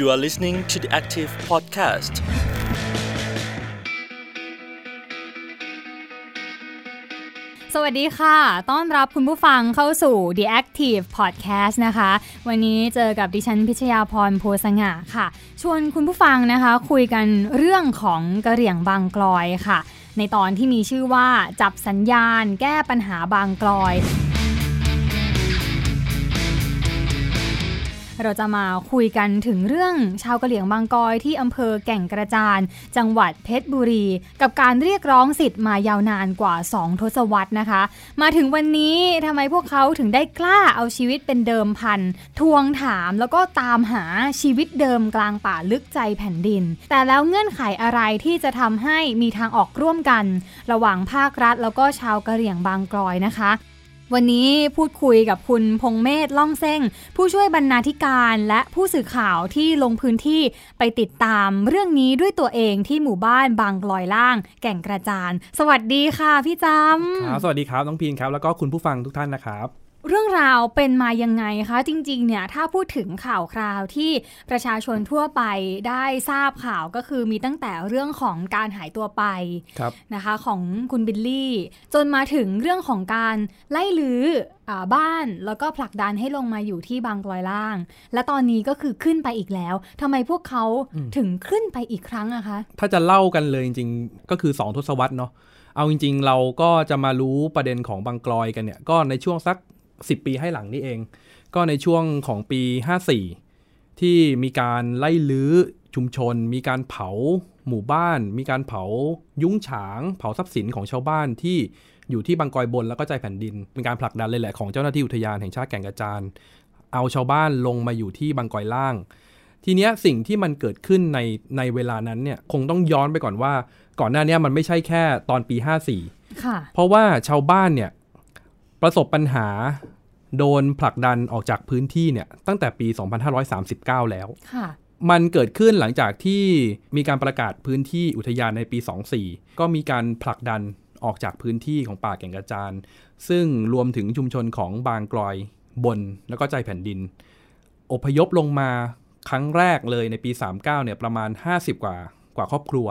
You are listening to the Active Podcast. สวัสดีค่ะ ต้อนรับคุณผู้ฟังเข้าสู่ The Active Podcast นะคะ วันนี้เจอกับดิฉันพิชยาพรโพสง่าค่ะ ชวนคุณผู้ฟังนะคะ คุยกันเรื่องของกระเหรี่ยงบางกลอยค่ะ ในตอนที่มีชื่อว่าจับสัญญาณ แก้ปัญหาบางกลอย เราจะมาคุยกันถึงเรื่องชาวกะเหลี่ยงบางกอยที่อำเภอแก่งกระจาน จังหวัดเพชรบุรี กับการเรียกร้องสิทธิ์มายาวนานกว่า 2 ทศวรรษนะคะ มาถึงวันนี้ทำไมพวกเขาถึงได้กล้าเอาชีวิตเป็นเดิมพัน ทวงถามแล้วก็ตามหาชีวิตเดิมกลางป่าลึกใจแผ่นดิน แต่แล้วเงื่อนไขอะไรที่จะทำให้มีทางออกร่วมกัน ระหว่างภาครัฐแล้วก็ชาวกะเหรี่ยงบางกลอยนะคะ วันนี้พูดคุยกับคุณพงเมธล่องเส้ง ผู้ช่วยบรรณาธิการและผู้สื่อข่าวที่ลงพื้นที่ไปติดตามเรื่องนี้ด้วยตัวเองที่หมู่บ้านบางลอยล่าง แก่งกระจาน สวัสดีค่ะพี่จครับสวัสดีครับน้องพีนครับ แล้วก็คุณผู้ฟังทุกท่านนะครับ เรื่องราวเป็นมายังไงคะ จริง ๆ เนี่ยถ้าพูดถึงข่าวคราวที่ประชาชนทั่วไปได้ทราบข่าวก็คือมีตั้งแต่เรื่องของการหายตัวไปครับนะคะของคุณบิลลี่ จนมาถึงเรื่องของการไล่ลื้ออาบ้านแล้วก็ผลักดันให้ลงมาอยู่ที่บางกลอยล่าง และตอนนี้ก็คือขึ้นไปอีกแล้วทำไมพวกเขาอืมถึงขึ้นไปอีกครั้งอะคะ ถ้าจะเล่ากันเลยจริงๆ ก็คือ2ทศวรรษเนาะเอาจริง ๆ เราก็จะมารู้ประเด็นของบางกลอยกันเนี่ยก็ในช่วงสัก 10 ปีให้หลังนี่เอง ก็ในช่วงของปี 54 ที่มีการไล่ลื้อชุมชน มีการเผาหมู่บ้าน มีการเผายุ้งฉาง เผาทรัพย์สินของชาวบ้านที่อยู่ที่บางกอยบนแล้วก็ใจแผ่นดิน เป็นการผลักดันเลยแหละของเจ้าหน้าที่อุทยานแห่งชาติแก่งกระจานเอาชาวบ้านลงมาอยู่ที่บางกอยล่าง ทีเนี้ยสิ่งที่มันเกิดขึ้นในในเวลานั้นเนี่ยคงต้องย้อนไปก่อนว่า ก่อนหน้าเนี้ยมันไม่ใช่แค่ตอนปี 54ค่ะเพราะว่าชาวบ้านเนี่ย ประสบปัญหาโดนผลักดันออกจากพื้นที่เนี่ยตั้งแต่ปี 2539 แล้วค่ะมันเกิดขึ้นหลังจากที่มีการประกาศพื้นที่อุทยานในปี 24 ก็มีการผลักดันออกจากพื้นที่ของป่าแก่งกระจาน ซึ่งรวมถึงชุมชนของบางกลอยบนแล้วก็ใจแผ่นดิน อพยพลงมาครั้งแรกเลยในปี 39เนี่ยประมาณ 50 กว่ากว่าครอบครัว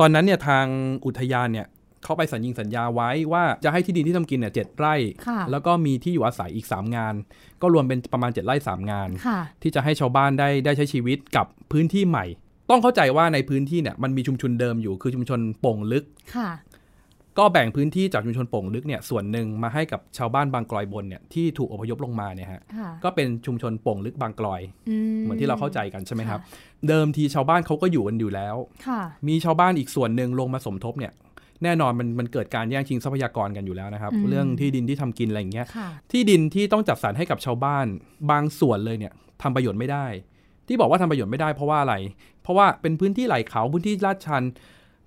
ตอนนั้นเนี่ยทางอุทยานเนี่ย เขาไปสัญญิงสัญญาไว้ว่าจะให้ที่ดินที่ทำกินเนี่ยเจ็ดไร่ค่ะแล้วก็มีที่อยู่อาศัยอีก 3 งาน ก็รวมเป็นประมาณ 7 ไร่ 3 งานค่ะที่จะให้ชาวบ้านได้ได้ใช้ชีวิตกับพื้นที่ใหม่ ต้องเข้าใจว่าในพื้นที่เนี่ยมันมีชุมชนเดิมอยู่คือชุมชนโป่งลึกค่ะก็แบ่งพื้นที่จากชุมชนโป่งลึกเนี่ยส่วนหนึ่งมาให้กับชาวบ้านบางกลอยบนเนี่ยที่ถูกอพยพลงมาเนี่ยฮะค่ะก็เป็นชุมชนโป่งลึกบางกลอย เหมือนที่เราเข้าใจกันใช่ไหมครับะเดิมทีชาวบ้านเขาก็อยู่กันอยู่แล้วค่ะมีชาวบ้านอีกส่วนหนึ่งลงมาสมทบเนี่ย แน่นอนมันมันเกิดการแย่งชิงทรัพยากรกันอยู่แล้วนะครับอืมเรื่องที่ดินที่ทำกินอะไรอย่างเงี้ยค่ะที่ดินที่ต้องจัดสรรให้กับชาวบ้านบางส่วนเลยเนี่ยทำประโยชน์ไม่ได้ ที่บอกว่าทำประโยชน์ไม่ได้เพราะว่าอะไร เพราะว่าเป็นพื้นที่ไหลเขาพื้นที่ลาดชัน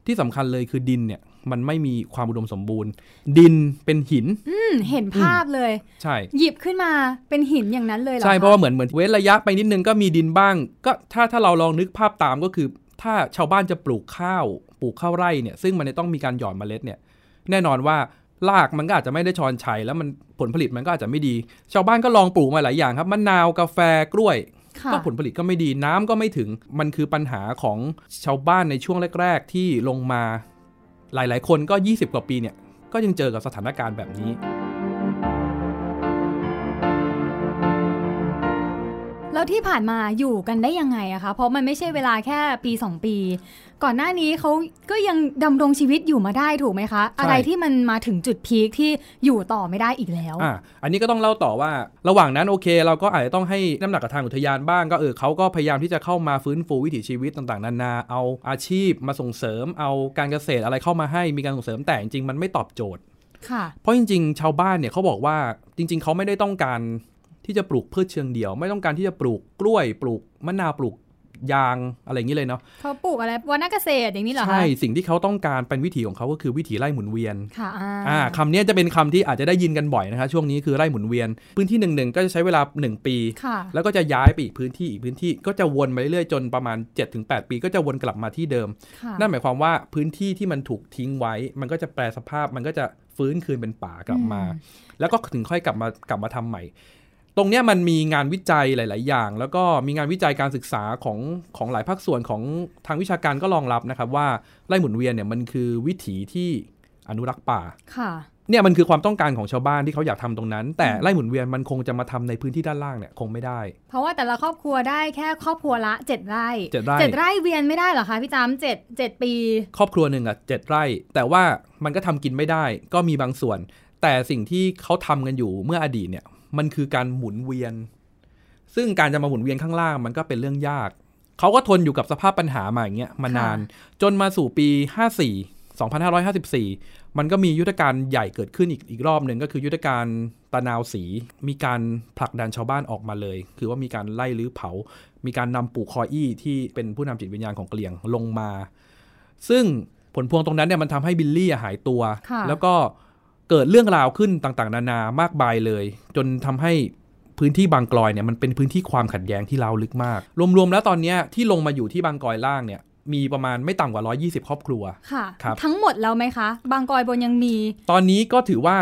ที่สำคัญเลยคือดินเนี่ยมันไม่มีความอุดมสมบูรณ์ ดินเป็นหิน อืมเห็นภาพเลย ใช่ หยิบขึ้นมาเป็นหินอย่างนั้นเลยเหรอใช่คเพราะว่าเหมือนเหมือนเว้นระยะไปนิดนึงก็มีดินบ้าง ก็ถ้าถ้าเราลองนึกภาพตามก็คือ ถ้าชาวบ้านจะปลูกข้าว ปลูกข้าวไร่เนี่ยซึ่งมันจะต้องมีการหย่อนเมล็ดเนี่ยแน่นอนว่ารากมันก็อาจจะไม่ได้ชอนชัยแล้วมันผลผลิตมันก็อาจจะไม่ดี ชาวบ้านก็ลองปลูกมาหลายอย่างครับมะนาวกาแฟกล้วยค่ะก็ผลผลิตก็ไม่ดีน้ำก็ไม่ถึงมันคือปัญหาของชาวบ้านในช่วงแรก ๆ ที่ลงมาหลาย ๆ คนก็ 20 กว่าปีเนี่ยก็ยังเจอกับสถานการณ์แบบนี้ แล้วที่ผ่านมาอยู่กันได้ยังไงอะคะเพราะมันไม่ใช่เวลาแค่ปี 2 ปี ก่อนหน้านี้เขาก็ยังดำรงชีวิตอยู่มาได้ถูกไหมคะ อะไรที่มันมาถึงจุดพีคที่อยู่ต่อไม่ได้อีกแล้วอะอันนี้ก็ต้องเล่าต่อว่า ระหว่างนั้นโอเค เราก็อาจจะต้องให้น้ำหนักกับทางอุทยานบ้าง ก็เออเขาก็พยายามที่จะเข้ามาฟื้นฟูวิถีชีวิตต่างๆ นานาเอาอาชีพมาส่งเสริม เอาการเกษตรอะไรเข้ามาให้มีการส่งเสริมแต่จริงๆมันไม่ตอบโจทย์ค่ะเพราะจริง ๆ ชาวบ้านเนี่ยเขาบอกว่าจริง ๆเขาไม่ได้ต้องการ ที่จะปลูกพืชเชิงเดี่ยว ไม่ต้องการที่จะปลูกกล้วยปลูกมะนาวปลูกยางอะไรอย่างนี้เลยเนาะเขาปลูกอะไรวันนักเกษตรอย่างนี้เหรอคะใช่สิ่งที่เขาต้องการเป็นวิถีของเขาก็คือวิถีไร่หมุนเวียนค่ะอ่าอ่าคำนี้จะเป็นคำที่อาจจะได้ยินกันบ่อยนะคะช่วงนี้คือไร่หมุนเวียน พื้นที่หนึ่งหนึ่งก็จะใช้เวลา 1 ปีค่ะแล้วก็จะย้ายไปอีกพื้นที่อีกพื้นที่ก็จะวนไปเรื่อยๆจนประมาณ 7-8 ปี ก็จะวนกลับมาที่เดิมค่ะนั่นหมายความว่าพื้นที่ที่มันถูกทิ้งไว้ มันก็จะแปลสภาพมันก็จะฟื้นคืนเป็นป่ากลับมา แล้วก็ถึงค่อยกลับมากลับมาทำใหม่ ตรงเนี้ยมันมีงานวิจัยหลาย ๆ อย่าง แล้วก็มีงานวิจัยการศึกษาของของหลายภาคส่วนของทางวิชาการก็รองรับนะครับ ว่าไร่หมุนเวียนเนี่ยมันคือวิถีที่อนุรักษ์ป่าค่ะเนี่ยมันคือความต้องการของชาวบ้านที่เขาอยากทำตรงนั้น แต่ไร่หมุนเวียนมันคงจะมาทำในพื้นที่ด้านล่างเนี่ยคงไม่ได้ เพราะว่าแต่ละครอบครัวได้แค่ครอบครัวละเจ็ดไร่เจ็ดไร่เจ็ดไร่เวียนไม่ได้เหรอคะพี่จำเจ็ดเจ็ดปี ครอบครัวหนึ่งอะเจ็ดไร่ แต่ว่ามันก็ทำกินไม่ได้ ก็มีบางส่วน แต่สิ่งที่เขาทำกันอยู่เมื่ออดีตเนี่ย มันคือการหมุนเวียน ซึ่งการจะมาหมุนเวียนข้างล่างมันก็เป็นเรื่องยาก เขาก็ทนอยู่กับสภาพปัญหามาอย่างเงี้ยมานาน จนมาสู่ปี 54 2554 มันก็มียุทธการใหญ่เกิดขึ้นอีกอีกรอบหนึ่งก็คือยุทธการตะนาวสี มีการผลักดันชาวบ้านออกมาเลย คือว่ามีการไล่รื้อเผา มีการนำปู่คออี้ที่เป็นผู้นำจิตวิญญาณของกะเหรี่ยงลงมา ซึ่งผลพวงตรงนั้นเนี่ยมันทำให้บิลลี่อะหายตัวค่ะแล้วก็ เกิดเรื่องราวขึ้นต่างๆ นานามากมายเลย จนทำให้พื้นที่บางกลอยเนี่ยมันเป็นพื้นที่ความขัดแย้งที่ราวลึกมาก รวมๆแล้วตอนเนี้ยที่ลงมาอยู่ที่บางกลอยล่างเนี่ยมีประมาณไม่ต่ำกว่า 120 ครอบครัวค่ะครับทั้งหมดแล้วไหมคะ บางกอยบนยังมี ตอนนี้ก็ถือว่า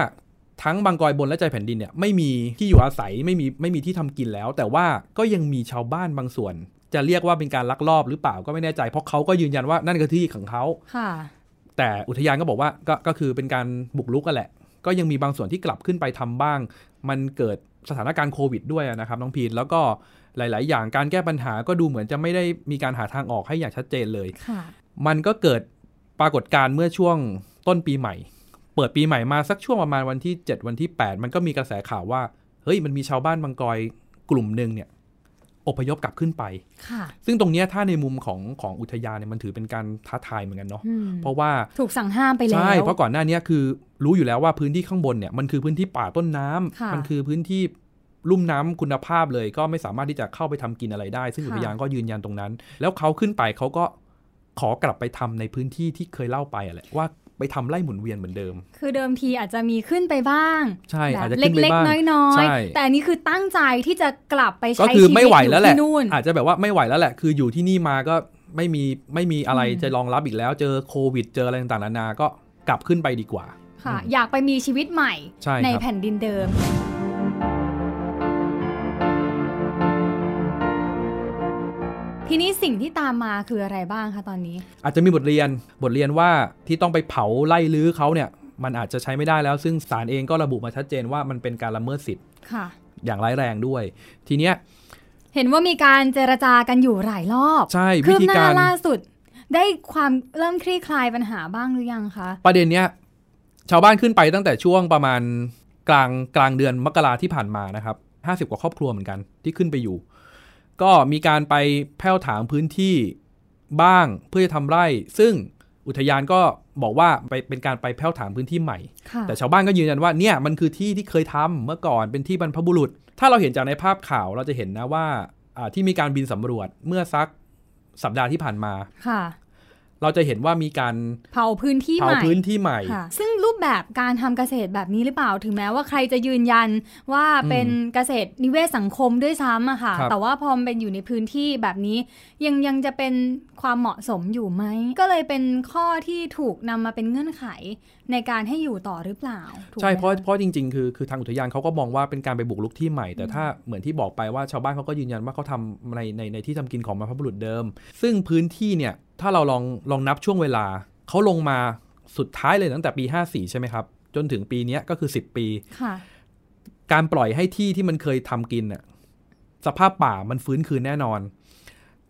ทั้งบางกอยบนและใจแผ่นดินเนี่ยไม่มีที่อยู่อาศัยไม่มีไม่มีที่ทำกินแล้ว แต่ว่าก็ยังมีชาวบ้านบางส่วน จะเรียกว่าเป็นการลักลอบหรือเปล่าก็ไม่แน่ใจ เพราะเขาก็ยืนยันว่านั่นคือที่ของเขาค่ะ แต่อุทยานก็บอกว่าก็ก็คือเป็นการบุกรุกกันแหละ ก็ยังมีบางส่วนที่กลับขึ้นไปทำบ้าง มันเกิดสถานการณ์โควิดด้วยนะครับน้องพีนแล้วก็หลาย ๆ อย่างการแก้ปัญหาก็ดูเหมือนจะไม่ได้มีการหาทางออกให้อย่างชัดเจนเลยค่ะมันก็เกิดปรากฏการณ์เมื่อช่วงต้นปีใหม่ เปิดปีใหม่มาสักช่วงประมาณวันที่ 7 วันที่ 8 มันก็มีกระแสข่าวว่า เฮ้ยมันมีชาวบ้านบางกอยกลุ่มหนึ่งเนี่ย อพยพกลับขึ้นไปค่ะซึ่งตรงเนี้ยถ้าในมุมของของอุทยานเนี่ยมันถือเป็นการท้าทายเหมือนกันเนาะอืมเพราะว่าถูกสั่งห้ามไปแล้ว ใช่ เพราะก่อนหน้านี้คือรู้อยู่แล้วว่าพื้นที่ข้างบนเนี่ยมันคือพื้นที่ป่าต้นน้ำค่ะมันคือพื้นที่ลุ่มน้ำคุณภาพเลยก็ไม่สามารถที่จะเข้าไปทำกินอะไรได้ ซึ่งค่ะอุทยานก็ยืนยันตรงนั้น แล้วเขาขึ้นไปเขาก็ขอกลับไปทำในพื้นที่ที่เคยเล่าไปอะแหละว่า ไปทำไล่หมุนเวียนเหมือนเดิม คือเดิมทีอาจจะมีขึ้นไปบ้าง ใช่แบบอาจจะขึ้นไปเล็กบ้างๆน้อยใช่ๆแต่อันนี้คือตั้งใจที่จะกลับไปก็ใช้คือชีวิตไม่ไหวแล้วแหละอยู่ที่นู่นอาจจะแบบว่าไม่ไหวแล้วแหละ คืออยู่ที่นี่มาก็ไม่มีไม่มีอะไรอืมจะรองรับอีกแล้ว เจอโควิด เจออะไรต่างๆนานาก็กลับขึ้นไปดีกว่า ค่ะอืมอยากไปมีชีวิตใหม่ใช่ครับแผ่นดินเดิม สิ่งที่ตามมาคืออะไรบ้างคะตอนนี้ อาจจะมีบทเรียนบทเรียนว่าที่ต้องไปเผาไล่ลื้อเขาเนี่ยมันอาจจะใช้ไม่ได้แล้ว ซึ่งศาลเองก็ระบุมาชัดเจนว่ามันเป็นการละเมิดสิทธิ์ค่ะอย่างร้ายแรงด้วย ทีเนี้ยเห็นว่ามีการเจรจากันอยู่หลายรอบ ใช่คืวิบธีหน้าการล่าสุด ได้ความเริ่มคลี่คลายปัญหาบ้างหรือยังคะ ประเด็นเนี้ยชาวบ้านขึ้นไปตั้งแต่ช่วงประมาณกลางกลางเดือนมกราที่ผ่านมานะครับห้าสิบกว่าครอบครัวเหมือนกันที่ขึ้นไปอยู่ ก็มีการไปแผ้วถางพื้นที่บ้างเพื่อจะทำไร่ ซึ่งอุทยานก็บอกว่าไปเป็นการไปแผ้วถางพื้นที่ใหม่ค่ะแต่ชาวบ้านก็ยืนยันว่าเนี่ยมันคือที่ที่เคยทำเมื่อก่อนเป็นที่บรรพบุรุษ ถ้าเราเห็นจากในภาพข่าวเราจะเห็นนะว่าอ่าที่มีการบินสำรวจเมื่อสักสัปดาห์ที่ผ่านมาค่ะ เราจะเห็นว่ามีการเผาพื้นที่เผาใหม่พื้นที่ใหม่ค่ะซึ่งรูปแบบการทำเกษตรแบบนี้หรือเปล่า ถึงแม้ว่าใครจะยืนยันว่าเป็นเกษตรนิเวศสังคมด้วยซ้ำอะค่ะครับแต่ว่าพอมันเป็นอยู่ในพื้นที่แบบนี้ ยังยังจะเป็นความเหมาะสมอยู่ไหม ก็เลยเป็นข้อที่ถูกนำมาเป็นเงื่อนไขในการให้อยู่ต่อหรือเปล่าถูกไหมใช่เพราะคเพราะจริง ๆ คือคือทางอุทยานเขาก็มองว่าเป็นการไปบุกรุกที่ใหม่ แต่ถ้าเหมือนที่บอกไปว่าชาวบ้านเขาก็ยืนยันว่าเขาทำในในในที่ทำกินของบรรพบุรุษเดิม ซึ่งพื้นที่เนี่ยถ้าเราลองลองนับช่วงเวลาเขาลงมาสุดท้ายเลยตั้งแต่ปี 54 ใช่ไหมครับ จนถึงปีเนี้ยก็คือ 10 ปีค่ะการปล่อยให้ที่ที่มันเคยทำกินน่ะสภาพป่ามันฟื้นคืนแน่นอน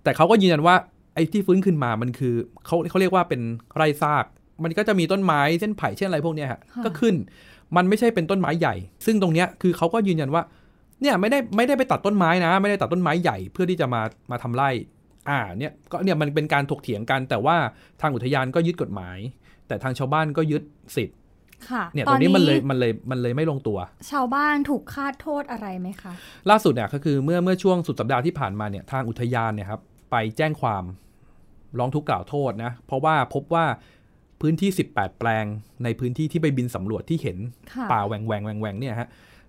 แต่เขาก็ยืนยันว่าไอ้ที่ฟื้นคืนมามันคือเขาเขาเรียกว่าเป็นไร่ซาก มันก็จะมีต้นไม้เช่นไผ่เช่นอะไรพวกเนี้ยฮะค่ะก็ขึ้น มันไม่ใช่เป็นต้นไม้ใหญ่ ซึ่งตรงเนี้ยคือเขาก็ยืนยันว่า เนี่ยไม่ได้ไม่ได้ไปตัดต้นไม้นะ ไม่ได้ตัดต้นไม้ใหญ่เพื่อที่จะมามาทำไร่อ่าเนี่ยก็เนี่ยมันเป็นการถกเถียงกัน แต่ว่าทางอุทยานก็ยึดกฎหมาย แต่ทางชาวบ้านก็ยึดสิทธิ์ค่ะเนี่ยตรงนี้มันเลยมันเลยมันเลยไม่ลงตัว ชาวบ้านถูกคาดโทษอะไรไหมคะ ล่าสุดเนี่ยก็คือเมื่อเมื่อช่วงสุดสัปดาห์ที่ผ่านมาเนี่ยทางอุทยานเนี่ยครับไปแจ้งความร้องทุกข์กล่าวโทษนะ เพราะว่าพบว่า พื้นที่ 18 แปลง ในพื้นที่ที่ไปบินสำรวจที่เห็นค่ะป่าแหวงแหวงแหวงแหวงเนี่ยฮะ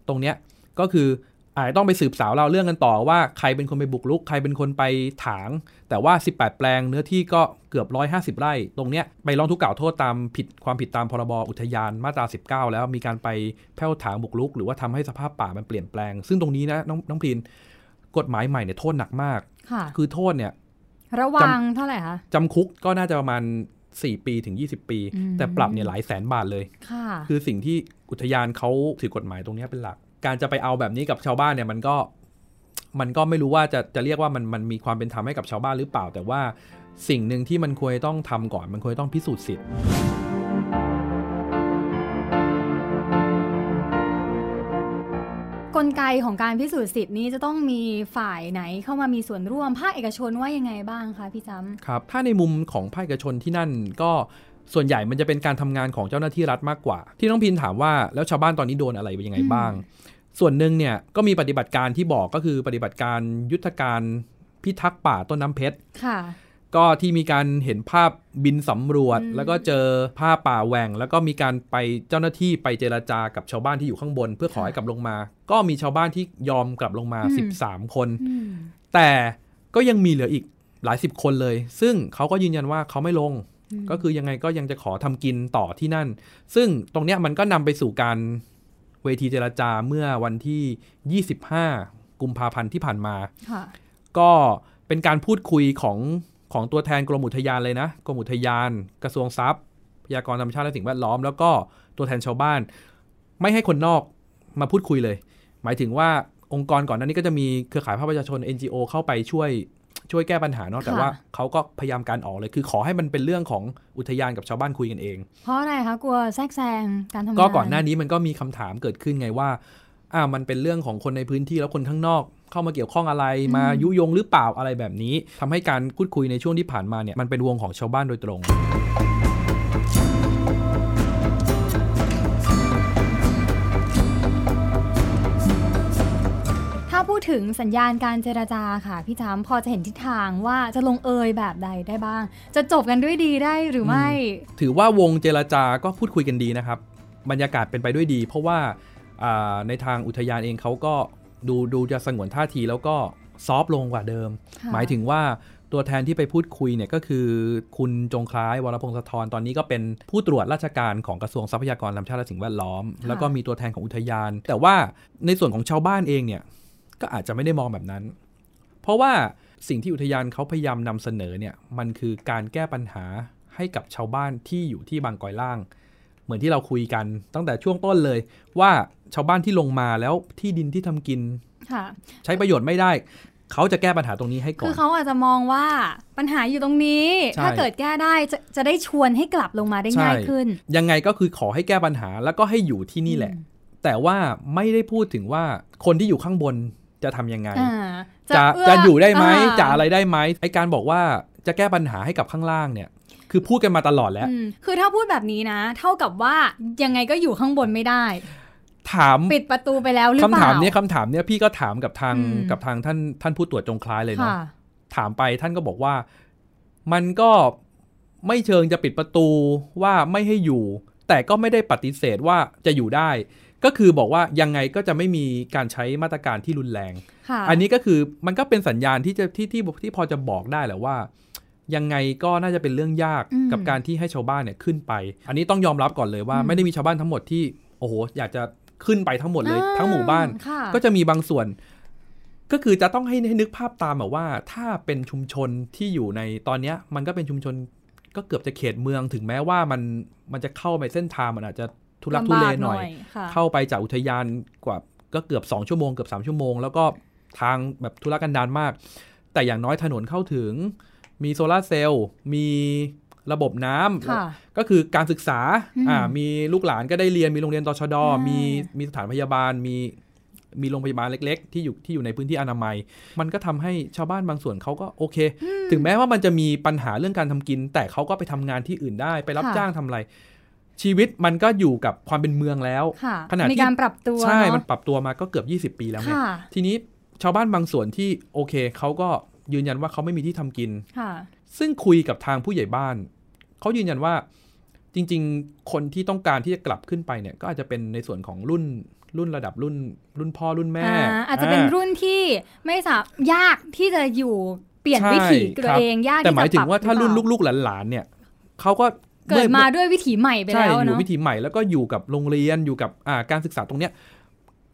ตรงเนี้ยก็คืออาจจะต้องไปสืบสาวเราวเรื่องกันต่อว่าใครเป็นคนไปบุกรุก ใครเป็นคนไปถาง แต่ว่า 18 แปลงเนื้อที่ก็เกือบ 150 ไร่ ตรงเนี้ยไปร้องทุกข์กล่าวโทษตามผิดความผิดตามพรบอุทยานมาตรา 19 แล้วมีการไปแผ่วถางบุกรุก หรือว่าทำให้สภาพป่ามันเปลี่ยนแปลง ซึ่งตรงนี้นะน้องน้องพลินกฎหมายใหม่เนี่ยโทษหนักมากค่ะคือโทษเนี่ยระวังเท่าไหร่คะจำคุกก็น่าจะประมาณ 4 ปีถึง 20 ปีอืมแต่ปรับเนี่ยหลายแสนบาทเลยค่ะคือสิ่งที่อุทยานเขาถือกฎหมายตรงเนี้ยเป็นหลัก การจะไปเอาแบบนี้กับชาวบ้านเนี่ยมันก็มันก็ไม่รู้ว่าจะจะเรียกว่ามันมันมีความเป็นธรรมให้กับชาวบ้านหรือเปล่า แต่ว่าสิ่งหนึ่งที่มันควรต้องทำก่อน มันควรต้องพิสูจน์สิทธิ์ กลไกของการพิสูจน์สิทธิ์นี้จะต้องมีฝ่ายไหนเข้ามามีส่วนร่วมภาคเอกชนว่ายังไงบ้างคะพี่จำครับ ถ้าในมุมของภาคเอกชนที่นั่นก็ส่วนใหญ่มันจะเป็นการทำงานของเจ้าหน้าที่รัฐมากกว่า ที่น้องพินถามว่าแล้วชาวบ้านตอนนี้โดนอะไรเป็นยังไงบ้าง ส่วนหนึ่งเนี่ยก็มีปฏิบัติการที่บอกก็คือปฏิบัติการยุทธการพิทักษ์ป่าต้นน้ำเพชรค่ะ ก็ที่มีการเห็นภาพบินสำรวจอืมแล้วก็เจอภาพป่าแหว่ง แล้วก็มีการไปเจ้าหน้าที่ไปเจราจากับชาวบ้านที่อยู่ข้างบน เพื่อขอให้กลับลงมา ก็มีชาวบ้านที่ยอมกลับลงมา 13 คนอืมแต่ก็ยังมีเหลืออีกหลายสิบคนเลย ซึ่งเขาก็ยืนยันว่าเขาไม่ลง ก็คือยังไงก็ยังจะขอทำกินต่อที่นั่น ซึ่งตรงเนี้ยมันก็นำไปสู่การเวทีเจราจาเมื่อวันที่ 25 กุมภาพันธ์ที่ผ่านมาค่ะก็เป็นการพูดคุยของ ของตัวแทนกรมอุทยานเลยนะกรมอุทยาน กระทรวงทรัพย์พยากรณ์ธรรมชาติและสิ่งแวดล้อม แล้วก็ตัวแทนชาวบ้าน ไม่ให้คนนอกมาพูดคุยเลย หมายถึงว่าองค์กรก่อนหน้านี้ก็จะมีเครือข่ายภาคประชาชน NGO เข้าไปช่วยช่วยแก้ปัญหาเนาะแต่ค่ะว่าเขาก็พยายามการออกเลย คือขอให้มันเป็นเรื่องของอุทยานกับชาวบ้านคุยกันเอง เพราะอะไรคะกลัวแทรกแซงการทำงานก็ก่อนหน้านี้มันก็มีคำถามเกิดขึ้นไงว่าอ่ามันเป็นเรื่องของคนในพื้นที่แล้วคนข้างนอก เข้ามาเกี่ยวข้องอะไรมายุยงหรือเปล่าอะไรแบบนี้ทำให้การพูดคุยในช่วงที่ผ่านมาเนี่ยมันเป็นวงของชาวบ้านโดยตรงถ้าพูดถึงสัญญาณการเจรจาค่ะพี่จำพอจะเห็นทิศทางว่าจะลงเอยแบบใดได้บ้าง จะจบกันด้วยดีได้หรือไม่ ถือว่าวงเจรจาก็พูดคุยกันดีนะครับ บรรยากาศเป็นไปด้วยดี เพราะว่าอ่าในทางอุทยานเองเขาก็ ดูดูจะสงวนท่าทีแล้วก็ซอฟต์ลงกว่าเดิมค่ะหมายถึงว่าตัวแทนที่ไปพูดคุยเนี่ยก็คือคุณจงคล้ายวรพงศธรตอนนี้ก็เป็นผู้ตรวจราชการของกระทรวงทรัพยากรธรรมชาติและสิ่งแวดล้อม แล้วก็มีตัวแทนของอุทยาน แต่ว่าในส่วนของชาวบ้านเองเนี่ยก็อาจจะไม่ได้มองแบบนั้น เพราะว่าสิ่งที่อุทยานเขาพยายามนำเสนอเนี่ยมันคือการแก้ปัญหาให้กับชาวบ้านที่อยู่ที่บางกอยล่าง เหมือนที่เราคุยกันตั้งแต่ช่วงต้นเลย ว่าชาวบ้านที่ลงมาแล้วที่ดินที่ทำกินค่ะใช้ประโยชน์ไม่ได้ เขาจะแก้ปัญหาตรงนี้ให้ก่อคือนเขาอาจจะมองว่าปัญหาอยู่ตรงนี้ใช่ถ้าเกิดแก้ได้จะจะได้ชวนให้กลับลงมาได้ง่ายใช่ขึ้น ยังไงก็คือขอให้แก้ปัญหาแล้วก็ให้อยู่ที่นี่แหละ แต่ว่าไม่ได้พูดถึงว่าคนที่อยู่ข้างบนจะทำยังไงอ่าจะเอื้จะอยู่ได้ไหมาจะอะไรได้ไหมไอการบอกว่า จะแก้ปัญหาให้กับข้างล่างเนี่ย คือพูดกันมาตลอดแล้วอืมคือถ้าพูดแบบนี้นะ เท่ากับว่ายังไงก็อยู่ข้างบนไม่ได้ ถามปิดประตูไปแล้วหรือคำเปล่าถามเนี้ยคำถามเนี้ยพี่ก็ถามกับทางอืมกับทางท่านท่านผู้ตรวจจงคล้ายเลยเนาะค่ะถามไปท่านก็บอกว่า มันก็ไม่เชิงจะปิดประตูว่าไม่ให้อยู่ แต่ก็ไม่ได้ปฏิเสธว่าจะอยู่ได้ ก็คือบอกว่ายังไงก็จะไม่มีการใช้มาตรการที่รุนแรงค่ะอันนี้ก็คือมันก็เป็นสัญญาณที่จะที่ที่ที่พอจะบอกได้แหละว่า ยังไงก็น่าจะเป็นเรื่องยากอืมกับการที่ให้ชาวบ้านเนี่ยขึ้นไป อันนี้ต้องยอมรับก่อนเลยว่าอืมไม่ได้มีชาวบ้านทั้งหมดที่โอ้โหอยากจะขึ้นไปทั้งหมดเลยอ่าทั้งหมู่บ้านค่ะก็จะมีบางส่วน ก็คือจะต้องให้ให้นึกภาพตามแบบว่า ถ้าเป็นชุมชนที่อยู่ในตอนเนี้ย มันก็เป็นชุมชนก็เกือบจะเขตเมืองถึงแม้ว่ามันมันจะเข้าไปเส้นทางมันอาจจะทุลักทุเลหน่อยค่ะเข้าไปจากอุทยานกว่าก็เกือบ2ชั่วโมงเกือบ3ชั่วโมง แล้วก็ทางแบบทุรกันดารมาก แต่อย่างน้อยถนนเข้าถึง มีโซลาร์เซลล์มีระบบน้ำค่ะก็คือการศึกษาอืมอ่ามีลูกหลานก็ได้เรียนมีโรงเรียนตชดอ่ามีมีมีสถานพยาบาลมีมีโรงพยาบาลเล็ก ๆ ที่อยู่ที่อยู่ในพื้นที่อนามัย มันก็ทำให้ชาวบ้านบางส่วนเขาก็โอเค ถึงแม้ว่ามันจะมีปัญหาเรื่องการทำกิน แต่เขาก็ไปทำงานที่อื่นได้ไปรับค่ะจ้างทำอะไร ชีวิตมันก็อยู่กับความเป็นเมืองแล้วค่ะขณะที่มีการปรับตัวใช่เนอะมันปรับตัวมาก็เกือบ 20 ปีแล้วไงค่ะทีนี้ชาวบ้านบางส่วนที่โอเคเขาก็ ยืนยันว่าเขาไม่มีที่ทำกินค่ะซึ่งคุยกับทางผู้ใหญ่บ้าน เขายืนยันว่าจริง ๆ คนที่ต้องการที่จะกลับขึ้นไปเนี่ย ก็อาจจะเป็นในส่วนของรุ่นรุ่นระดับรุ่นรุ่นพ่อรุ่นแม่อ่าอาจจะเป็นรุ่นที่ไม่สายากที่จะอยู่เปลี่ยนใช่วิถีตัวครับเองยากแต่ที่หมายจะถึปงรับว่าถ้ารุ่นหอเปลูกๆหลานๆเนี่ยเขาก็เกิดมาด้วยวิถีใหม่ไปใช่แล้วอยู่เนาะวิถีใหม่แล้วก็อยู่กับโรงเรียนอยู่กับอ่าการศึกษาตรงเนี้ย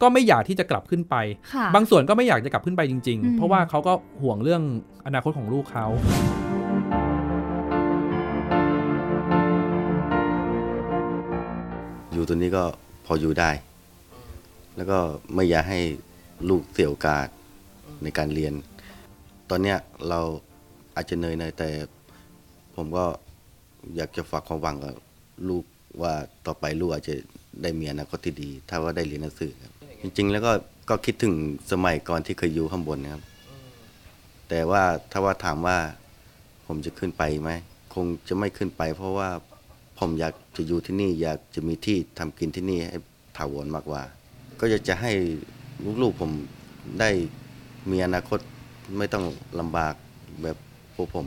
ก็ไม่อยากที่จะกลับขึ้นไปค่ะบางส่วนก็ไม่อยากจะกลับขึ้นไปจริงอืมๆเพราะว่าเขาก็ห่วงเรื่องอนาคตของลูกเขาอยู่ตัวนี้ก็พออยู่ได้ แล้วก็ไม่อยากให้ลูกเสียโอกาสในการเรียน ตอนเนี้ยเราอาจจะเหนื่อยหน่อยแต่ผมก็อยากจะฝากความหวังกับลูกว่าต่อไปลูกอาจจะได้มีอนาคตที่ดี ถ้าว่าได้เรียนหนังสือครับ จริง ๆ แล้วก็ก็คิดถึงสมัยก่อนที่เคยอยู่ข้างบนนะครับ แต่ว่าถ้าว่าถามว่าผมจะขึ้นไปไหมคงจะไม่ขึ้นไป เพราะว่าผมอยากจะอยู่ที่นี่ อยากจะมีที่ทำกินที่นี่ให้ถาวรมากกว่า ก็อยากจะให้ลูกๆผมได้มีอนาคตไม่ต้องลำบากแบบพวกผม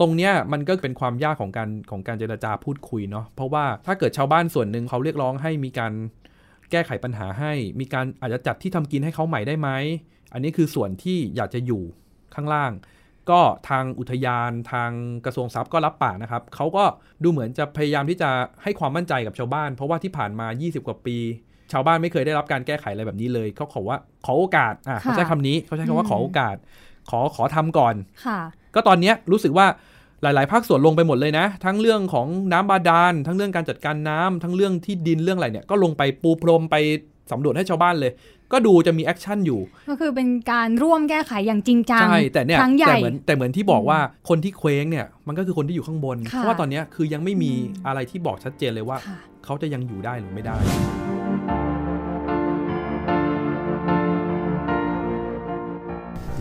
ตรงเนี้ยมันก็เป็นความยากของการของการเจรจาพูดคุยเนาะเพราะว่าถ้าเกิดชาวบ้านส่วนหนึ่งเขาเรียกร้องให้มีการ แก้ไขปัญหาให้ มีการอาจจะจัดที่ทำกินให้เขาใหม่ได้ไหม อันนี้คือส่วนที่อยากจะอยู่ข้างล่าง ก็ทางอุทยานทางกระทรวงทรัพย์ก็รับปากนะครับเขาก็ดูเหมือนจะพยายามที่จะให้ความมั่นใจกับชาวบ้าน เพราะว่าที่ผ่านมา 20 กว่าปี ชาวบ้านไม่เคยได้รับการแก้ไขอะไรแบบนี้เลยเขาขอว่าขอโอกาสอะเขาใช้คำนี้เขาใช้คำว่าขอโอกาส ขอขอทำก่อนค่ะก็ตอนเนี้ยรู้สึกว่า หลาย ๆ ภาคส่วนลงไปหมดเลยนะ ทั้งเรื่องของน้ำบาดาล ทั้งเรื่องการจัดการน้ำทั้งเรื่องที่ดินเรื่องอะไรเนี่ย ก็ลงไปปูพรมไปสำรวจให้ชาวบ้านเลย ก็ดูจะมี action อยู่ ก็คือเป็นการร่วมแก้ไขอย่างจริงจัง ใช่ แต่เนี่ยครั้งใหญ่แต่เหมือนแต่เหมือนที่บอกว่าคนที่เคว้งเนี่ย มันก็คือคนที่อยู่ข้างบนค่ะเพราะว่าตอนเนี้ยคือยังไม่มีอืมอะไรที่บอกชัดเจนเลยว่าค่ะเขาจะยังอยู่ได้หรือไม่ได้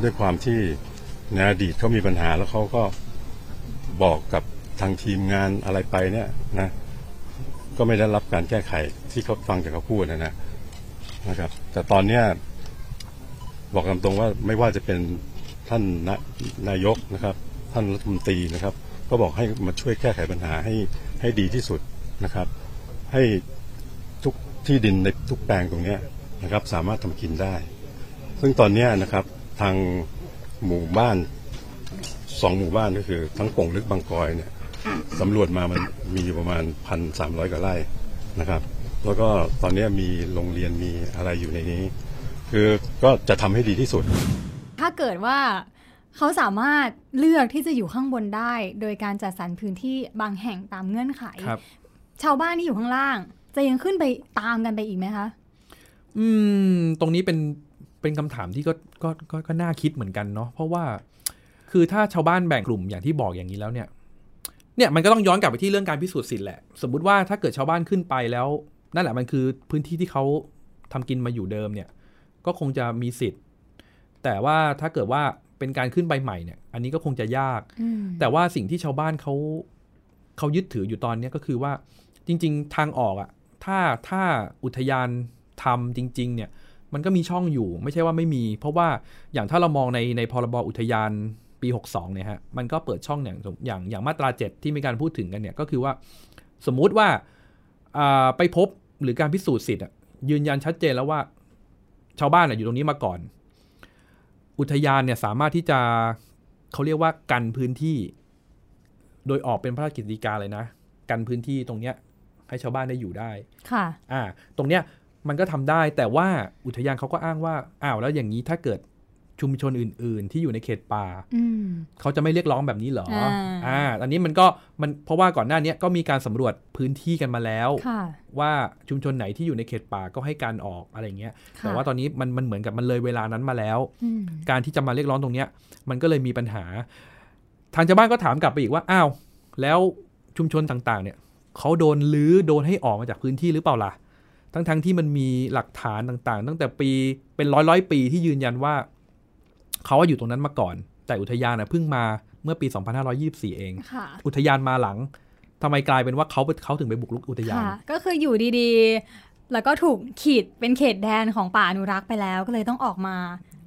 ด้วยความที่ในอดีตเขามีปัญหาแล้วเขาก็ บอกกับทางทีมงานอะไรไปเนี่ยนะ ก็ไม่ได้รับการแก้ไขที่เขาฟังจากเขาพูดนะนะนะครับ แต่ตอนเนี้ยบอกตามตรงว่าไม่ว่าจะเป็นท่านนนายกนะครับ ท่านรัฐมนตรีนะครับ ก็บอกให้มาช่วยแก้ไขปัญหาให้ให้ดีที่สุดนะครับ ให้ทุกที่ดินในทุกแปลงตรงเนี้ยนะครับ สามารถทำกินได้ ซึ่งตอนเนี้ยนะครับทางหมู่บ้าน สองหมู่บ้านก็คือ ทั้งโป่งลึกบางกอยเนี่ยสำรวจมามันมีอยู่ประมาณพันสามร้อยกว่าไร่นะครับ แล้วก็ตอนเนี้ยมีโรงเรียนมีอะไรอยู่ในนี้ คือก็จะทำให้ดีที่สุด ถ้าเกิดว่าเขาสามารถเลือกที่จะอยู่ข้างบนได้ โดยการจัดสรรพื้นที่บางแห่งตามเงื่อนไข ครับ ชาวบ้านที่อยู่ข้างล่าง จะยังขึ้นไปตามกันไปอีกไหมคะ อืม ตรงนี้เป็นเป็นคำถามที่ก็ก็ก็ก็น่าคิดเหมือนกันเนาะเพราะว่า คือถ้าชาวบ้านแบ่งกลุ่มอย่างที่บอกอย่างนี้แล้วเนี่ย เนี่ยมันก็ต้องย้อนกลับไปที่เรื่องการพิสูจน์สิทธิ์แหละ สมมุติว่าถ้าเกิดชาวบ้านขึ้นไปแล้ว นั่นแหละมันคือพื้นที่ที่เขาทำกินมาอยู่เดิมเนี่ย ก็คงจะมีสิทธิ์ แต่ว่าถ้าเกิดว่าเป็นการขึ้นไปใหม่เนี่ย อันนี้ก็คงจะยากอืมแต่ว่าสิ่งที่ชาวบ้านเขาเขายึดถืออยู่ตอนเนี้ยก็คือว่าจริง ๆ ทางออกอะถ้าถ้าอุทยานทำจริง ๆ เนี่ย มันก็มีช่องอยู่ไม่ใช่ว่าไม่มี เพราะว่าอย่างถ้าเรามองในในพรบอุทยาน ปี 62เนี่ยฮะมันก็เปิดช่องอย่างอย่างอย่างมาตรา 7 ที่มีการพูดถึงกันเนี่ยก็คือว่าสมมุติว่าอ่าไปพบหรือการพิสูจน์สิทธิ์อะยืนยันชัดเจนแล้วว่าชาวบ้านอะอยู่ตรงนี้มาก่อน อุทยานเนี่ยสามารถที่จะเขาเรียกว่ากันพื้นที่ โดยออกเป็นพระราชกฤษฎีกาเลยนะ กันพื้นที่ตรงเนี้ยให้ชาวบ้านได้อยู่ได้ ค่ะ อ่า ตรงเนี้ยมันก็ทำได้แต่ว่าอุทยานเขาก็อ้างว่า อ้าวแล้วอย่างนี้ถ้าเกิด ชุมชนอื่น ๆ ที่อยู่ในเขตป่าอืมเขาจะไม่เรียกร้องแบบนี้เหรออ่าอ่าอันนี้มันก็มันเพราะว่าก่อนหน้าเนี้ยก็มีการสำรวจพื้นที่กันมาแล้วค่ะว่าชุมชนไหนที่อยู่ในเขตป่าก็ให้การออกอะไรเงี้ยค่ะแต่ว่าตอนนี้มันมันเหมือนกับมันเลยเวลานั้นมาแล้วอืมการที่จะมาเรียกร้องตรงเนี้ย มันก็เลยมีปัญหา ทางชาวบ้านก็ถามกลับไปอีกว่าอ้าวแล้วชุมชนต่างๆ เนี่ยเขาโดนลื้อโดนให้ออกมาจากพื้นที่หรือเปล่าล่ะทั้งๆทที่มันมีหลักฐานต่างๆ ตั้งแต่ปีเป็นร้อยร้อยๆปีที่ยืนยันว่า เขาอยู่ตรงนั้นมาก่อน แต่อุทยานน่ะเพิ่งมาเมื่อปี 2524 เองค่ะอุทยานมาหลังทำไมกลายเป็นว่าเขาเขาถึงไปบุกรุกอุทยานค่ะก็คืออยู่ดีๆ แล้วก็ถูกขีดเป็นเขตแดนของป่าอนุรักษ์ไปแล้วก็เลยต้องออกมา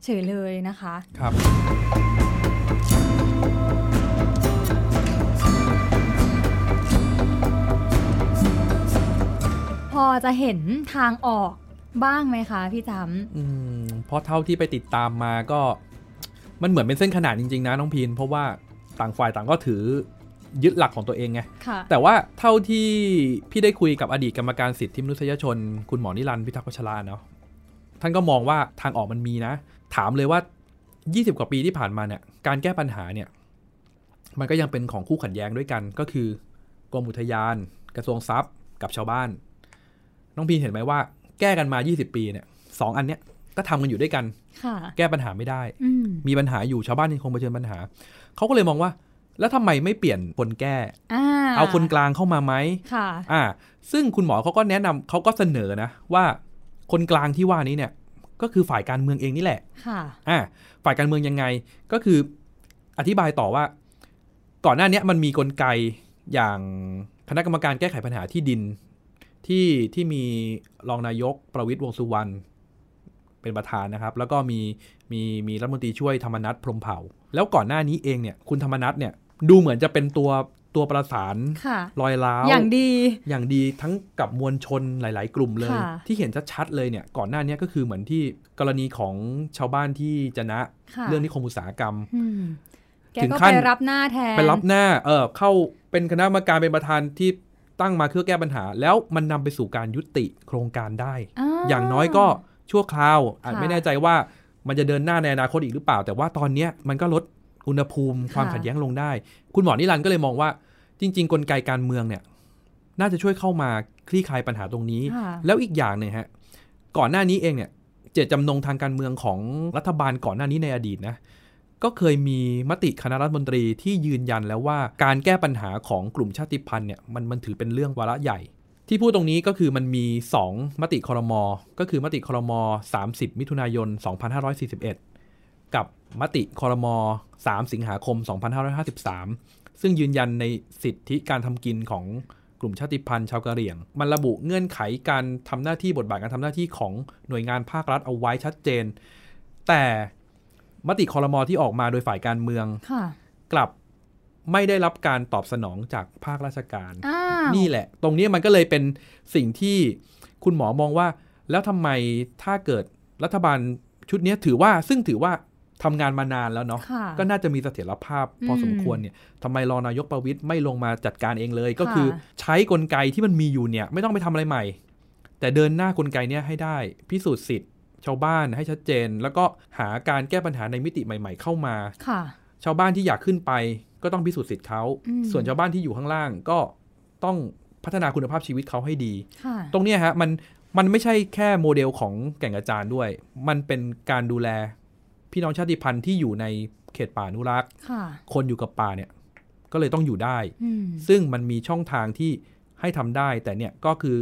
เฉยเลยนะคะ ครับ พอจะเห็นทางออกบ้างไหมคะพี่จอืมเพราะเท่าที่ไปติดตามมาก็ มันเหมือนเป็นเส้นขนาดจริง ๆ นะน้องพีนเพราะว่าต่างฝ่ายต่างก็ถือยึดหลักของตัวเองไงำค่ะแต่ว่าเท่าที่พี่ได้คุยกับอดีตกรรมการสิทธิมนุษยชน คุณหมอนิรันดร์พิทักษ์วัชราเนาะ ท่านก็มองว่าทางออกมันมีนะ ถามเลยว่า 20 กว่าปีที่ผ่านมาเนี่ย การแก้ปัญหาเนี่ย มันก็ยังเป็นของคู่ขัดแย้งด้วยกัน ก็คือกรมอุทยาน กระทรวงทรัพย์ กับชาวบ้าน น้องพีนเห็นไหมว่า แก้กันมา 20 ปีเนี่ยสองอันเนี้ย ก็ทำกันอยู่ด้วยกันค่ะแก้ปัญหาไม่ได้อืมมีปัญหาอยู่ชาวบ้านยังคงเผชิญปัญหา เขาก็เลยมองว่า แล้วทำไมไม่เปลี่ยนคนแก้อ่าเอาคนกลางเข้ามาไหมค่ะ อ่า ซึ่งคุณหมอเขาก็แนะนำเขาก็เสนอนะ ว่าคนกลางที่ว่านี้เนี่ย ก็คือฝ่ายการเมืองเองนี่แหละ ค่ะ อ่า ฝ่ายการเมืองยังไง ก็คืออธิบายต่อว่า ก่อนหน้าเนี้ยมันมีกลไกอย่างคณะกรรมการแก้ไขปัญหาที่ดินที่ที่มีรองนายกประวิตยวงษ์สุวรรณ เป็นประธานนะครับ แล้วก็มีมีมีรัฐมนตรีช่วยธรรมนัฐพรหมเผ่า แล้วก่อนหน้านี้เองเนี่ยคุณธรรมนัฐเนี่ยดูเหมือนจะเป็นตัวตัวประสานค่ะรอยร้าวอย่างดี อย่างดีทั้งกับมวลชนหลาย ๆ กลุ่มเลยค่ะที่เห็นชัดๆเลยเนี่ยก่อนหน้านี้ก็คือเหมือนที่กรณีของชาวบ้านที่จะนะค่ะเรื่องนิคมอุตสาหกรรมอืมแกถึงก็ขั้ไปนรับหน้าแทนไปรับหน้าเออเข้าเป็นคณะกรรมการเป็นประธานที่ตั้งมาเพื่อแก้ปัญหา แล้วมันนำไปสู่การยุติโครงการได้ อย่างน้อยก็ ชั่วคราว อาจค่ะไม่แน่ใจว่ามันจะเดินหน้าในอนาคตอีกหรือเปล่า แต่ว่าตอนเนี้ยมันก็ลดอุณหภูมิความค่ะขัดแย้งลงได้ คุณหมอนิรันดร์ก็เลยมองว่า จริง ๆ กลไกการเมืองเนี่ย น่าจะช่วยเข้ามาคลี่คลายปัญหาตรงนี้ค่ะแล้วอีกอย่างเนี่ยฮะก่อนหน้านี้เองเนี่ย เจตจำนงทางการเมืองของรัฐบาลก่อนหน้านี้ในอดีตนะก็เคยมีมติคณะรัฐมนตรีที่ยืนยันแล้วว่า การแก้ปัญหาของกลุ่มชาติพันธุ์เนี่ยมันมันถือเป็นเรื่องวาระใหญ่ ที่พูดตรงนี้ก็คือมันมี 2 มติครมก็คือมติครม30 มิถุนายน 2541 กับมติครม3สิงหาคม 2553 ซึ่งยืนยันในสิทธิการทำกินของกลุ่มชาติพันธุ์ชาวกะเหรี่ยง มันระบุเงื่อนไขการทำหน้าที่บทบาทการทำหน้าที่ของหน่วยงานภาครัฐเอาไว้ชัดเจน แต่มติคอรมอที่ออกมาโดยฝ่ายการเมืองค่ะกลับ ไม่ได้รับการตอบสนองจากภาคราชการอ้าวนี่แหละ ตรงนี้มันก็เลยเป็นสิ่งที่คุณหมอมองว่า แล้วทำไมถ้าเกิดรัฐบาลชุดเนี้ยถือว่าซึ่งถือว่าทำงานมานานแล้วเนาะค่ะก็น่าจะมีเสถียรภาพพออมสมควรเนี่ยทำไมรอนายกประวิตยไม่ลงมาจัดการเองเลย ก็ค่ะคือใช้กลไกที่มันมีอยู่เนี่ย ไม่ต้องไปทำอะไรใหม่ แต่เดินหน้ากลไกเนี้ยให้ได้ พิสูจน์สิทธิ์ ชาวบ้านให้ชัดเจน แล้วก็หาการแก้ปัญหาในมิติใหม่ ๆ เข้ามาค่ะชาวบ้านที่อยากขึ้นไป ก็ต้องพิสูจน์สิทธิ์เขาอืมส่วนชาวบ้านที่อยู่ข้างล่างก็ต้องพัฒนาคุณภาพชีวิตเขาให้ดีค่ะตรงเนี้ยฮะมันมันไม่ใช่แค่โมเดลของแก่งกระจานด้วย มันเป็นการดูแลพี่น้องชาติพันธุ์ที่อยู่ในเขตป่าอนุรักษ์ค่ะคนอยู่กับป่าเนี่ย ก็เลยต้องอยู่ได้อืมซึ่งมันมีช่องทางที่ให้ทำได้ แต่เนี่ยก็คือ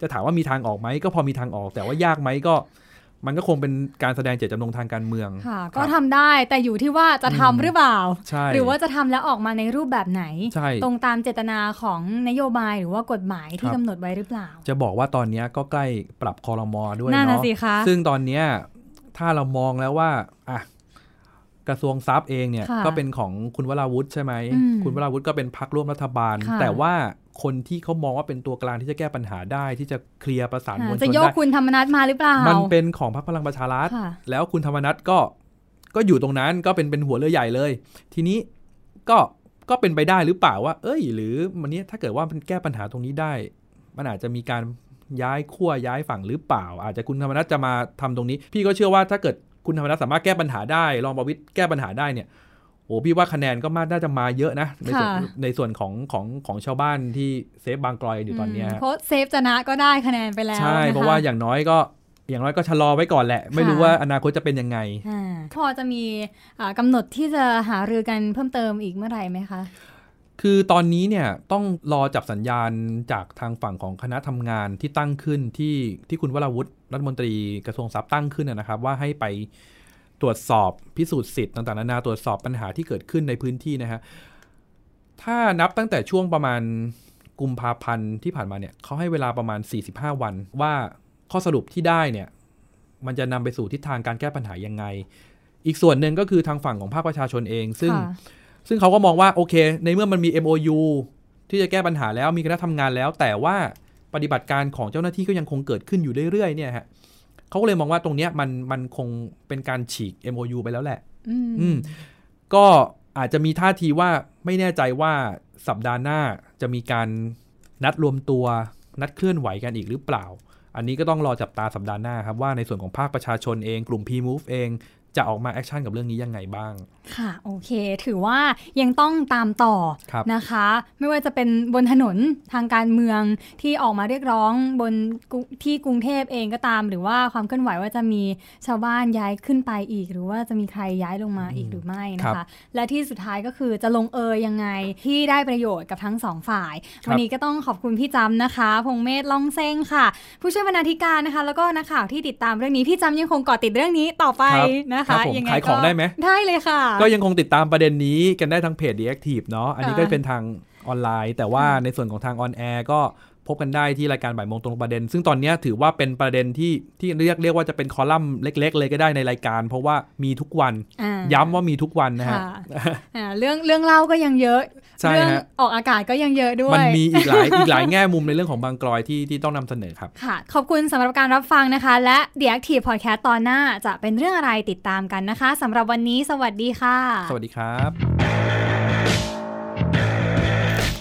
จะถามว่ามีทางออกไหมก็พอมีทางออก แต่ว่ายากไหมก็ มันก็คงเป็นการแสดงเจตจำนงทางการเมืองค่ะคก็รับทำได้แต่อยู่ที่ว่าจะทำอืมหรือเปล่าใช่หรือว่าจะทำแล้วออกมาในรูปแบบไหนใช่ตรงตามเจตนาของนโยบายหรือว่ากฎหมายที่ครับกำหนดไว้หรือเปล่า จะบอกว่าตอนเนี้ยก็ใกล้ปรับคอรมอด้วยนั่นน่ะเนาะสิคะซึ่งตอนเนี้ยถ้าเรามองแล้วว่าอะกระทรวงทรัพย์เองเนี่ยค่ะก็เป็นของคุณวราวุฒิใช่ไหมอืมคุณวราวุฒิก็เป็นพักร่วมรัฐบาลค่ะแต่ว่า คนที่เขามองว่าเป็นตัวกลางที่จะแก้ปัญหาได้ ที่จะเคลียร์ประสานมวลชจะนโยกได้คุณธรรมนัฐมาหรือเปล่า มันเป็นของพรรคพลังประชารัฐค่ะแล้วคุณธรรมนัฐก็ก็อยู่ตรงนั้นก็เป็นเป็นหัวเรือใหญ่เลย ทีนี้ก็ก็เป็นไปได้หรือเปล่าว่า เอ้ย หรือวันนี้ถ้าเกิดว่ามันแก้ปัญหาตรงนี้ได้ มันอาจจะมีการย้ายขั้วย้ายฝั่งหรือเปล่า อาจจะคุณธรรมนัฐจะมาทำตรงนี้ พี่ก็เชื่อว่าถ้าเกิดคุณธรรมนัฐสามารถแก้ปัญหาได้รองประวิตยแก้ปัญหาได้เนี่ย โอ้พี่ว่าคะแนนก็มาน่าจะมาเยอะนะ ในส่วนค่ะในส่วนของของของชาวบ้านที่เซฟบางกลอยอยู่ตอนเนี้ยมฮะเพราะเซฟชนะก็ได้คะแนนไปแล้วใช่นคเพราะว่าอย่างน้อยก็อย่างน้อยก็ชะลอไว้ก่อนแหละ ไม่รู้ค่ะว่าอนาคตจะเป็นยังไงอ่าพอจะมีอ่ากำหนดที่จะหารือกันเพิ่มเติมอีกเมื่อไหร่ไหมคะคือตอนนี้เนี่ยต้องรอจับสัญญาณจากทางฝั่งของคณะทำงานที่ตั้งขึ้นที่ที่คุณวราวุฒิรัฐมนตรีกระทรวงทรัพย์ตั้งขึ้นนะนะครับ ว่าให้ไป ตรวจสอบพิสูจน์สิทธิ์ต่างๆนานาตรวจสอบปัญหาที่เกิดขึ้นในพื้นที่นะฮะถ้านับตั้งแต่ช่วงประมาณกุมภาพันธ์ที่ผ่านมาเนี่ยเขาให้เวลาประมาณ 45 วัน ว่าข้อสรุปที่ได้เนี่ยมันจะนำไปสู่ทิศทางการแก้ปัญหายังไง อีกส่วนหนึ่งก็คือทางฝั่งของภาคประชาชนเอง ซึ่งค่ะซึ่งเขาก็มองว่าโอเค ในเมื่อมันมี MOU ที่จะแก้ปัญหาแล้วมีคณะทำงานแล้ว แต่ว่าปฏิบัติการของเจ้าหน้าที่ก็ยังคงเกิดขึ้นอยู่เรื่อยๆเนี่ยฮะ เขาก็เลยมองว่าตรงเนี้ยมันมันคงเป็นการฉีก MOU ไปแล้วแหละอืมอืมก็อาจจะมีท่าทีว่าไม่แน่ใจว่าสัปดาห์หน้าจะมีการนัดรวมตัวนัดเคลื่อนไหวกันอีกหรือเปล่า อันนี้ก็ต้องรอจับตาสัปดาห์หน้าครับว่าในส่วนของภาคประชาชนเองกลุ่ม P-Move เองจะออกมาแอคชั่นกับเรื่องนี้ยังไงบ้าง ค่ะโอเค ถือว่ายังต้องตามต่อครับนะคะ ไม่ว่าจะเป็นบนถนนทางการเมืองที่ออกมาเรียกร้องบนกรุที่กรุงเทพเองก็ตาม หรือว่าความเคลื่อนไหวว่าจะมีชาวบ้านย้ายขึ้นไปอีก หรือว่าจะมีใครย้ายลงมาอีกหรือไม่นะครัคะบและที่สุดท้ายก็คือจะลงเอยยังไงที่ได้ประโยชน์กับทั้งสองฝ่ายครับวันนี้ก็ต้องขอบคุณพี่จำนะคะ พงเมธล่องเซ้งค่ะ ผู้ช่วยบรรณาธิการนะคะ แล้วก็นักข่าวที่ติดตามเรื่องนี้พี่จำยังคงเกาะติดเรื่องนี้ต่อไปครับนะครัคะบผมยังไงขายของก็ได้ไหมได้เลยค่ะก็ยังคงติดตามประเด็นนี้กันได้ทางเพจ The Active เนาะอันนี้ก็ค่ะเป็นทางออนไลน์ แต่ว่าในส่วนของทาง on air ก็ พบกันได้ที่รายการบ่ายโมงตรงประเด็น ซึ่งตอนเนี้ยถือว่าเป็นประเด็นที่ที่เรียกเรียกว่าจะเป็นคอลัมน์เล็ก ๆ เลยก็ได้ในรายการ เพราะว่ามีทุกวันอ่าย้ำว่ามีทุกวันนะฮะค่ะอ่าเรื่องเรื่องเล่าก็ยังเยอะใช่เรื่องฮะออกอากาศก็ยังเยอะด้วย มันมีอีกหลายอีกหลายแง่มุมในเรื่องของบางกลอยที่ที่ต้องนำเสนอครับค่ะ ขอบคุณสำหรับการรับฟังนะคะ และ The Active Podcast ตอนหน้าจะเป็นเรื่องอะไรติดตามกันนะคะสำหรับวันนี้สวัสดีค่ะ สวัสดีครับ